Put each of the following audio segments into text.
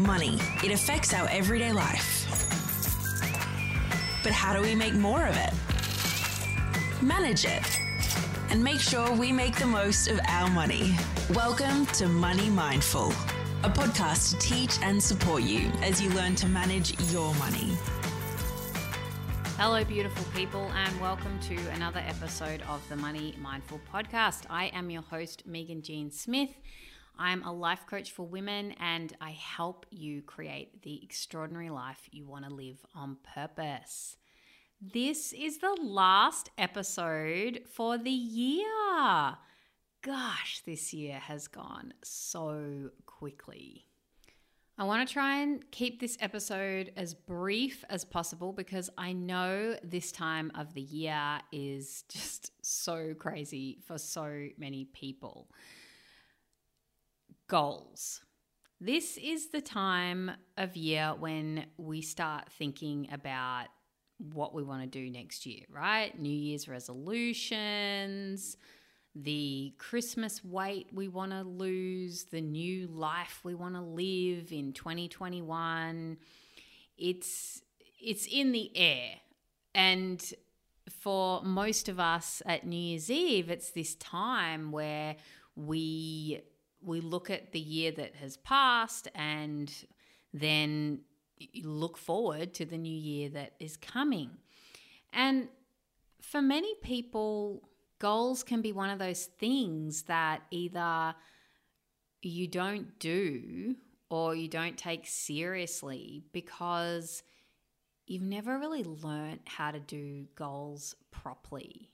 Money. It affects our everyday life. But how do we make more of it? Manage it. And make sure we make the most of our money. Welcome to Money Mindful, a podcast to teach and support you as you learn to manage your money. Hello, beautiful people, and welcome to another episode of the Money Mindful podcast. I am your host, Megan Jean Smith. I'm a life coach for women and I help you create the extraordinary life you want to live on purpose. This is the last episode for the year. Gosh, this year has gone so quickly. I want to try and keep this episode as brief as possible because I know this time of the year is just so crazy for so many people goals. This is the time of year when we start thinking about what we want to do next year, right? New Year's resolutions, the Christmas weight we want to lose, the new life we want to live in 2021. It's it's in the air. And for most of us at New Year's Eve, it's this time where we we look at the year that has passed and then look forward to the new year that is coming. And for many people, goals can be one of those things that either you don't do or you don't take seriously because you've never really learned how to do goals properly.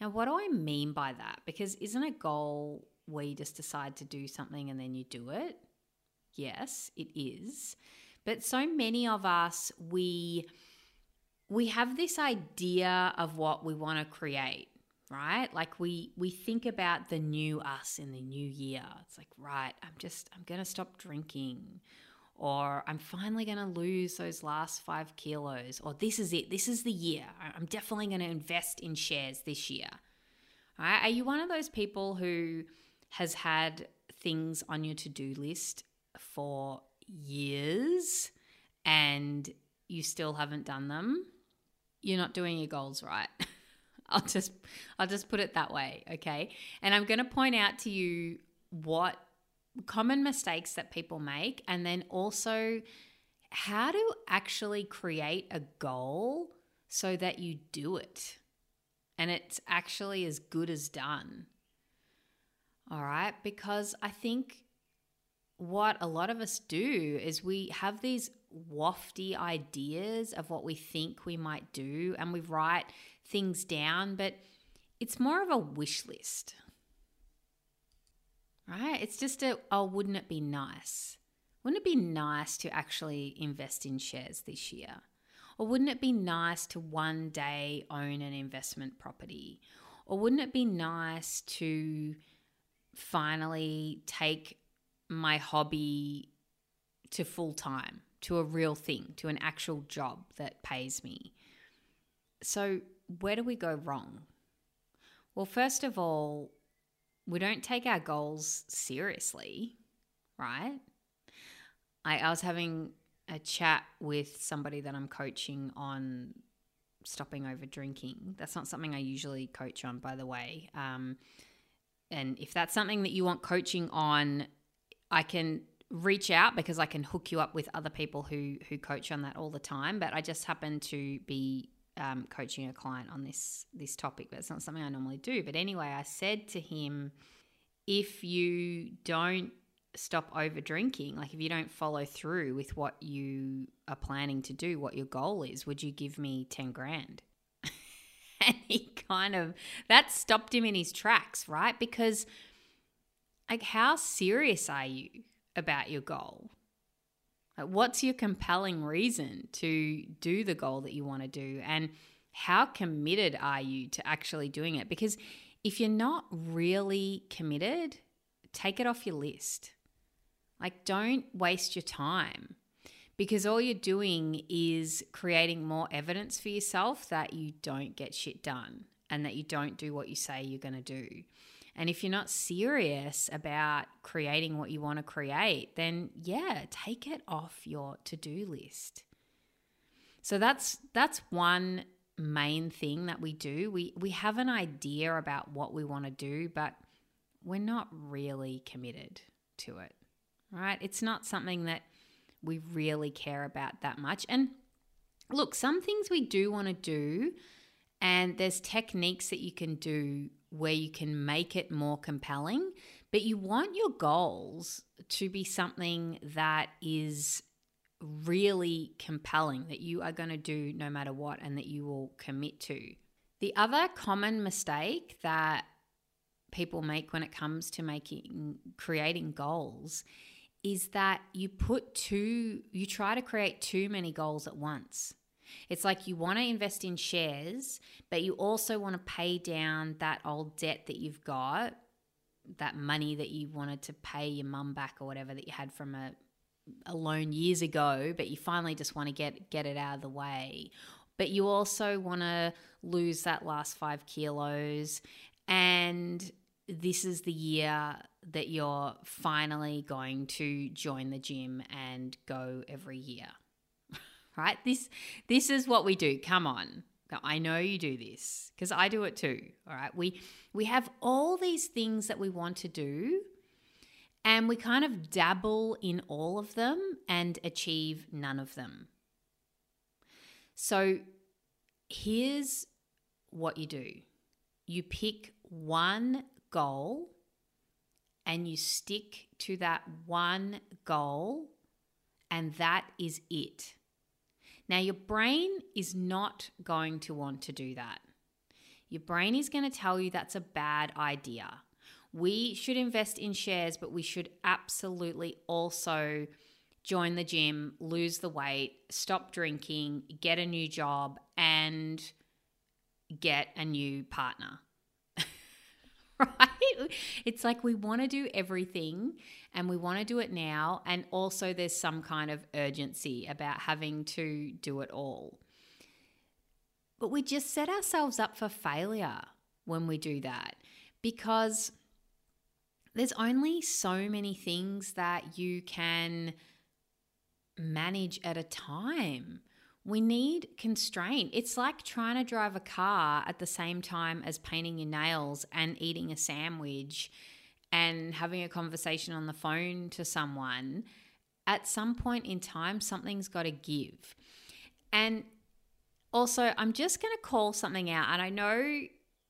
Now, what do I mean by that? Because isn't a goal where you just decide to do something and then you do it. Yes, it is. But so many of us, we we have this idea of what we want to create, right? Like we we think about the new us in the new year. It's like, right, I'm just I'm going to stop drinking or I'm finally going to lose those last 5 kilos or this is it. This is the year. I'm definitely going to invest in shares this year. Right? Are you one of those people who has had things on your to do list for years and you still haven't done them, you're not doing your goals right. I'll just I'll just put it that way, okay? And I'm going to point out to you what common mistakes that people make and then also how to actually create a goal so that you do it and it's actually as good as done. All right. Because I think what a lot of us do is we have these wafty ideas of what we think we might do and we write things down, but it's more of a wish list. Right? It's just a, oh, wouldn't it be nice? Wouldn't it be nice to actually invest in shares this year? Or wouldn't it be nice to one day own an investment property? Or wouldn't it be nice to finally take my hobby to full time, to a real thing, to an actual job that pays me. So, where do we go wrong? Well, first of all, we don't take our goals seriously, right? I, I was having a chat with somebody that I'm coaching on stopping over drinking. That's not something I usually coach on, by the way. Um, and if that's something that you want coaching on, I can reach out because I can hook you up with other people who who coach on that all the time. But I just happen to be um, coaching a client on this this topic. But it's not something I normally do. But anyway, I said to him, if you don't stop over drinking, like if you don't follow through with what you are planning to do, what your goal is, would you give me ten grand? and he kind of that stopped him in his tracks, right? Because like how serious are you about your goal? Like, what's your compelling reason to do the goal that you want to do and how committed are you to actually doing it? Because if you're not really committed, take it off your list. Like don't waste your time because all you're doing is creating more evidence for yourself that you don't get shit done and that you don't do what you say you're going to do. And if you're not serious about creating what you want to create, then yeah, take it off your to-do list. So that's that's one main thing that we do. We we have an idea about what we want to do, but we're not really committed to it. Right? It's not something that we really care about that much. And look, some things we do want to do and there's techniques that you can do where you can make it more compelling, but you want your goals to be something that is really compelling that you are going to do no matter what and that you will commit to. The other common mistake that people make when it comes to making creating goals is that you put too you try to create too many goals at once. It's like you want to invest in shares, but you also want to pay down that old debt that you've got, that money that you wanted to pay your mum back or whatever that you had from a, a loan years ago, but you finally just want to get get it out of the way. But you also want to lose that last five kilos. And this is the year that you're finally going to join the gym and go every year right? This this is what we do. Come on. I know you do this because I do it too. All right. We we have all these things that we want to do and we kind of dabble in all of them and achieve none of them. So here's what you do. You pick one goal and you stick to that one goal and that is it. Now, your brain is not going to want to do that. Your brain is going to tell you that's a bad idea. We should invest in shares, but we should absolutely also join the gym, lose the weight, stop drinking, get a new job, and get a new partner. right? It's like we want to do everything and we want to do it now. And also, there's some kind of urgency about having to do it all. But we just set ourselves up for failure when we do that because there's only so many things that you can manage at a time. We need constraint. It's like trying to drive a car at the same time as painting your nails and eating a sandwich and having a conversation on the phone to someone. At some point in time, something's got to give. And also, I'm just going to call something out. And I know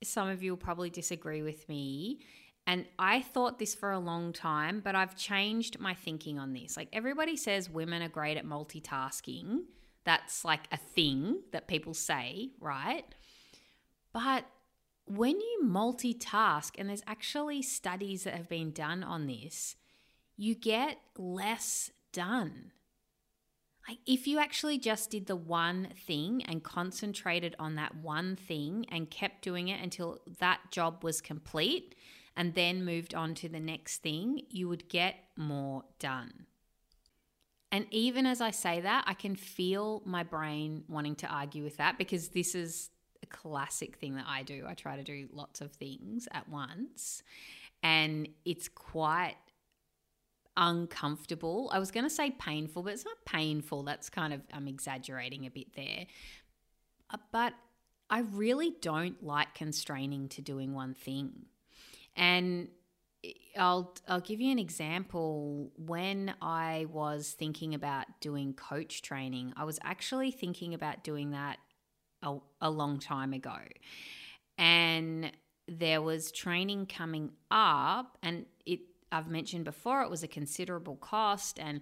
some of you will probably disagree with me. And I thought this for a long time, but I've changed my thinking on this. Like everybody says women are great at multitasking. That's like a thing that people say, right? But when you multitask, and there's actually studies that have been done on this, you get less done. Like if you actually just did the one thing and concentrated on that one thing and kept doing it until that job was complete and then moved on to the next thing, you would get more done. And even as I say that, I can feel my brain wanting to argue with that because this is classic thing that I do. I try to do lots of things at once, and it's quite uncomfortable. I was going to say painful, but it's not painful. That's kind of, I'm exaggerating a bit there. Uh, but I really don't like constraining to doing one thing. And I'll I'll give you an example. When I was thinking about doing coach training, I was actually thinking about doing that a, a long time ago, and there was training coming up, and it I've mentioned before it was a considerable cost, and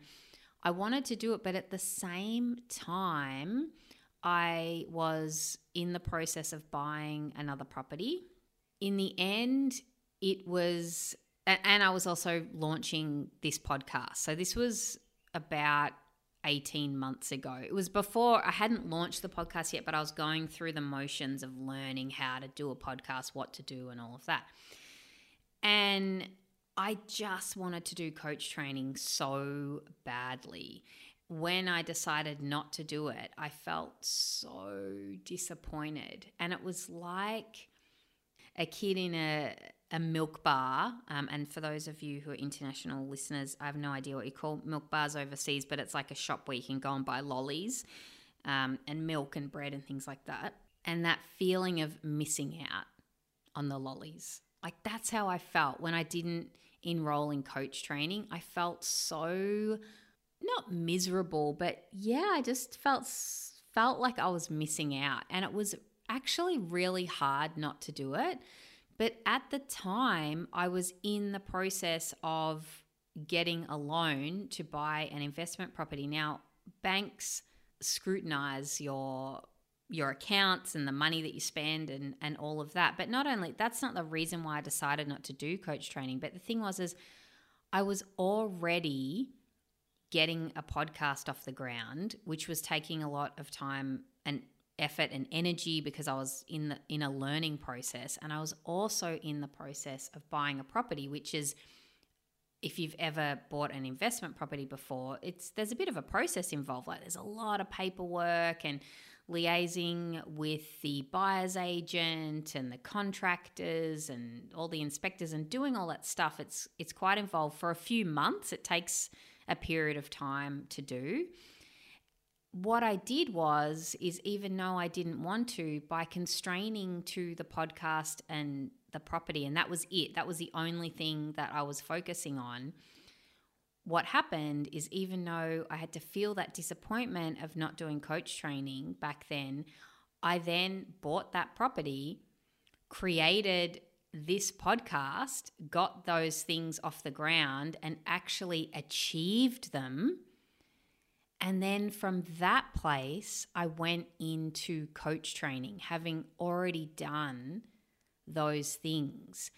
I wanted to do it, but at the same time, I was in the process of buying another property. In the end, it was and I was also launching this podcast. So this was about 18 months ago. It was before I hadn't launched the podcast yet, but I was going through the motions of learning how to do a podcast, what to do, and all of that. And I just wanted to do coach training so badly. When I decided not to do it, I felt so disappointed. And it was like, a kid in a a milk bar. Um, and for those of you who are international listeners, I have no idea what you call milk bars overseas, but it's like a shop where you can go and buy lollies um, and milk and bread and things like that. And that feeling of missing out on the lollies. Like that's how I felt when I didn't enroll in coach training. I felt so not miserable, but yeah, I just felt felt like I was missing out and it was actually really hard not to do it. But at the time, I was in the process of getting a loan to buy an investment property. Now, banks scrutinize your your accounts and the money that you spend and and all of that. But not only that's not the reason why I decided not to do coach training, but the thing was is I was already getting a podcast off the ground, which was taking a lot of time and effort and energy because I was in the in a learning process. And I was also in the process of buying a property which is if you've ever bought an investment property before it's there's a bit of a process involved. Like there's a lot of paperwork and liaising with the buyer's agent and the contractors and all the inspectors and doing all that stuff. It's it's quite involved for a few months. It takes a period of time to do what I did was is even though I didn't want to by constraining to the podcast and the property and that was it that was the only thing that I was focusing on what happened is even though I had to feel that disappointment of not doing coach training back then I then bought that property created this podcast got those things off the ground and actually achieved them and then from that place, I went into coach training, having already done those things.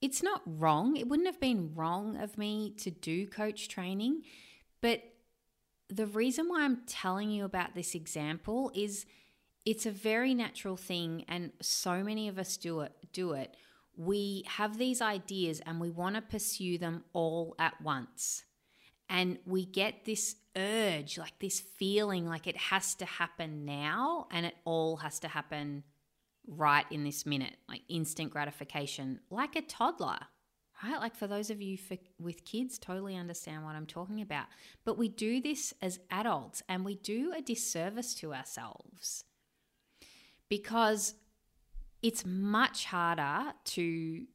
It's not wrong. It wouldn't have been wrong of me to do coach training. But the reason why I'm telling you about this example is it's a very natural thing and so many of us do it do it. We have these ideas and we want to pursue them all at once. And we get this urge, like this feeling like it has to happen now and it all has to happen right in this minute, like instant gratification, like a toddler, right? Like for those of you for, with kids, totally understand what I'm talking about. But we do this as adults and we do a disservice to ourselves because it's much harder to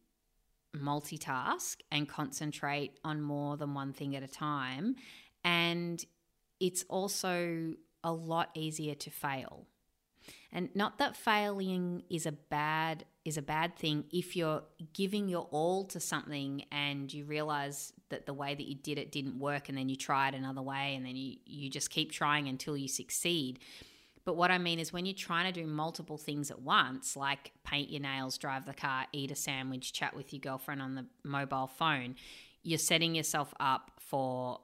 multitask and concentrate on more than one thing at a time. And it's also a lot easier to fail. And not that failing is a bad is a bad thing if you're giving your all to something and you realize that the way that you did it didn't work and then you try it another way and then you, you just keep trying until you succeed. But what I mean is when you're trying to do multiple things at once, like paint your nails, drive the car, eat a sandwich, chat with your girlfriend on the mobile phone, you're setting yourself up for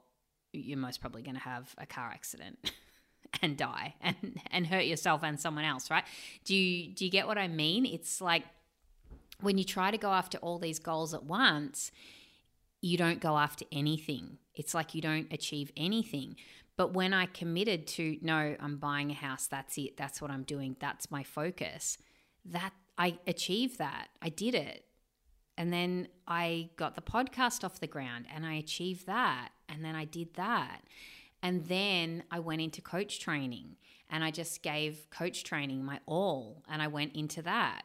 you're most probably going to have a car accident and die and and hurt yourself and someone else, right? Do you do you get what I mean? It's like when you try to go after all these goals at once, you don't go after anything. It's like you don't achieve anything. But when I committed to, no, I'm buying a house, that's it, that's what I'm doing, that's my focus, that I achieved that. I did it. And then I got the podcast off the ground and I achieved that. And then I did that. And then I went into coach training and I just gave coach training my all. And I went into that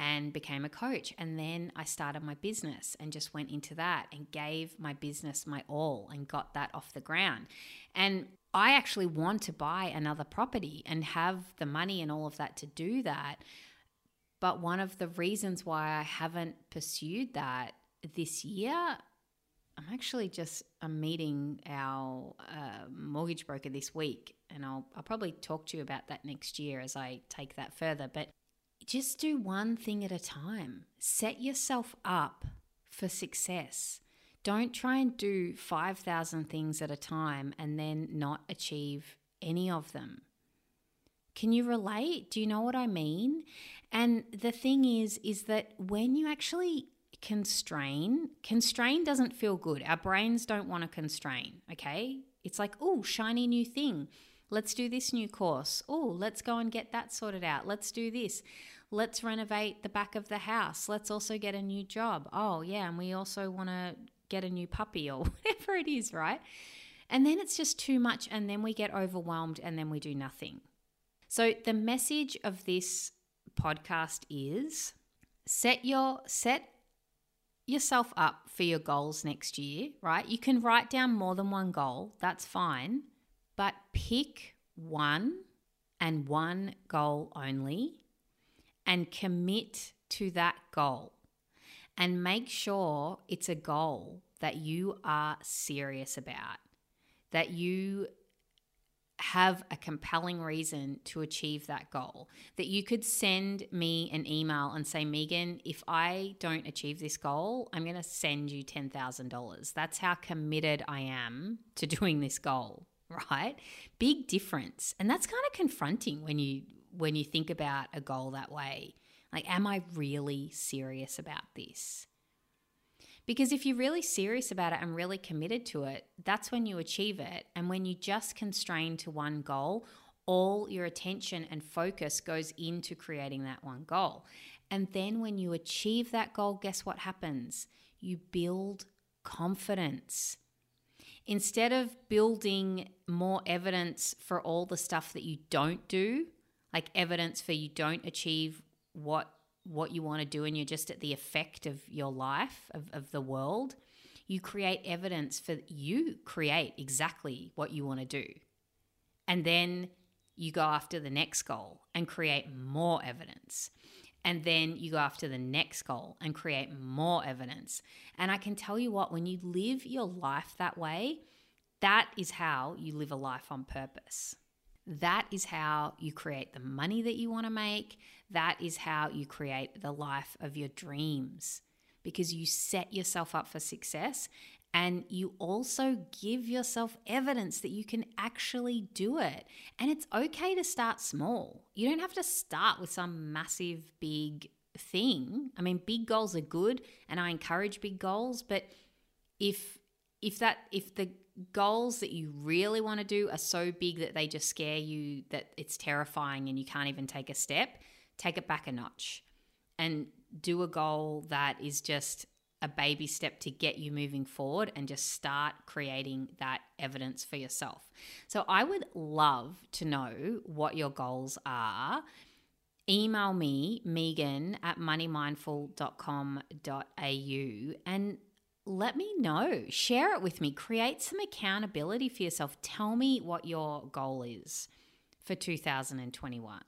and became a coach. And then I started my business and just went into that and gave my business my all and got that off the ground. And I actually want to buy another property and have the money and all of that to do that. But one of the reasons why I haven't pursued that this year, I'm actually just I'm meeting our uh, mortgage broker this week, and I'll I'll probably talk to you about that next year as I take that further. But just do one thing at a time. Set yourself up for success. Don't try and do 5,000 things at a time and then not achieve any of them. Can you relate? Do you know what I mean? And the thing is, is that when you actually constrain, constrain doesn't feel good. Our brains don't want to constrain, okay? It's like, oh, shiny new thing. Let's do this new course. Oh, let's go and get that sorted out. Let's do this. Let's renovate the back of the house. Let's also get a new job. Oh, yeah, and we also want to get a new puppy or whatever it is, right? And then it's just too much and then we get overwhelmed and then we do nothing. So the message of this podcast is set your set yourself up for your goals next year, right? You can write down more than one goal, that's fine, but pick one and one goal only and commit to that goal. And make sure it's a goal that you are serious about, that you have a compelling reason to achieve that goal. That you could send me an email and say, Megan, if I don't achieve this goal, I'm going to send you $10,000. That's how committed I am to doing this goal, right? Big difference. And that's kind of confronting when you when you think about a goal that way. Like am I really serious about this? Because if you're really serious about it and really committed to it, that's when you achieve it. And when you just constrain to one goal, all your attention and focus goes into creating that one goal. And then when you achieve that goal, guess what happens? You build confidence. Instead of building more evidence for all the stuff that you don't do, like evidence for you don't achieve what what you want to do and you're just at the effect of your life, of, of the world, you create evidence for you create exactly what you want to do. And then you go after the next goal and create more evidence. And then you go after the next goal and create more evidence. And I can tell you what, when you live your life that way, that is how you live a life on purpose. That is how you create the money that you want to make. That is how you create the life of your dreams because you set yourself up for success and you also give yourself evidence that you can actually do it. And it's okay to start small. You don't have to start with some massive, big thing. I mean, big goals are good and I encourage big goals, but if if that if the goals that you really want to do are so big that they just scare you that it's terrifying and you can't even take a step, take it back a notch and do a goal that is just a baby step to get you moving forward and just start creating that evidence for yourself. So I would love to know what your goals are. Email me, Megan at moneymindful.com.au, and let me know. Share it with me. Create some accountability for yourself. Tell me what your goal is for 2021.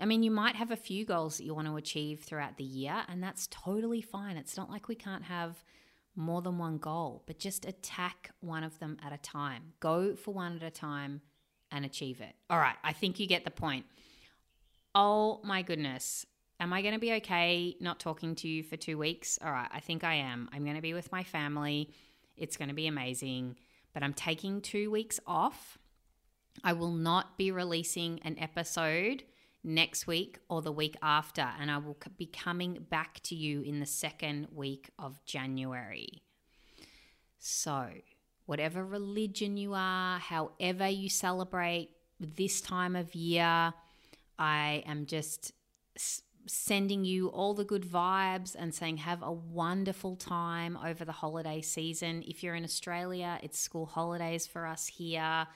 I mean, you might have a few goals that you want to achieve throughout the year, and that's totally fine. It's not like we can't have more than one goal, but just attack one of them at a time. Go for one at a time and achieve it. All right, I think you get the point. Oh my goodness. Am I going to be okay not talking to you for two weeks? All right, I think I am. I'm going to be with my family. It's going to be amazing. But I'm taking two weeks off. I will not be releasing an episode next week or the week after, and I will be coming back to you in the second week of January. So, whatever religion you are, however you celebrate this time of year, I am just sending you all the good vibes and saying have a wonderful time over the holiday season. If you're in Australia, it's school holidays for us here.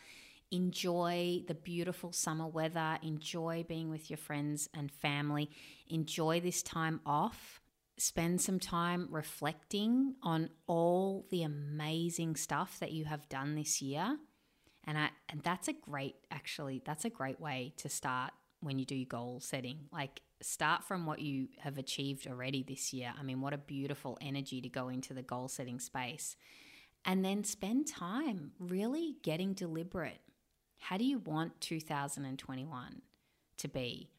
Enjoy the beautiful summer weather. Enjoy being with your friends and family. Enjoy this time off. Spend some time reflecting on all the amazing stuff that you have done this year. And I and that's a great actually that's a great way to start when you do goal setting. Like start from what you have achieved already this year. I mean, what a beautiful energy to go into the goal setting space. And then spend time really getting deliberate. How do you want 2021 to be?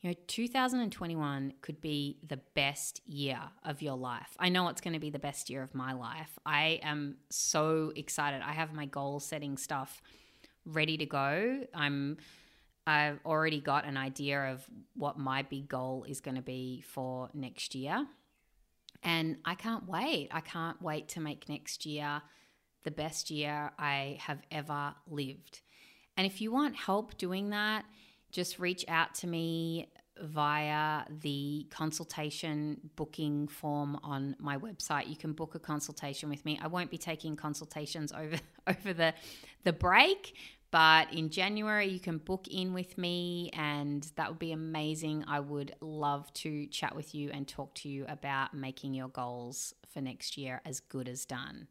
You know, 2021 could be the best year of your life. I know it's going to be the best year of my life. I am so excited. I have my goal setting stuff ready to go. I'm I've already got an idea of what my big goal is going to be for next year. And I can't wait. I can't wait to make next year the best year I have ever lived. And if you want help doing that, just reach out to me via the consultation booking form on my website. You can book a consultation with me. I won't be taking consultations over over the the break, but in January you can book in with me and that would be amazing. I would love to chat with you and talk to you about making your goals for next year as good as done.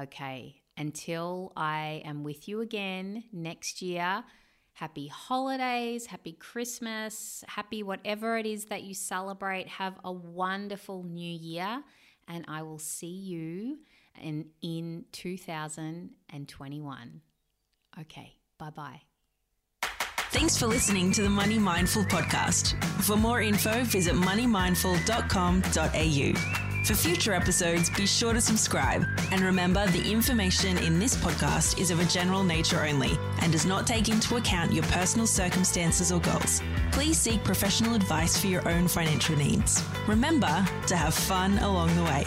Okay, until I am with you again next year, happy holidays, happy Christmas, happy whatever it is that you celebrate. Have a wonderful new year, and I will see you in, in 2021. Okay, bye bye. Thanks for listening to the Money Mindful podcast. For more info, visit moneymindful.com.au. For future episodes, be sure to subscribe. And remember, the information in this podcast is of a general nature only and does not take into account your personal circumstances or goals. Please seek professional advice for your own financial needs. Remember to have fun along the way.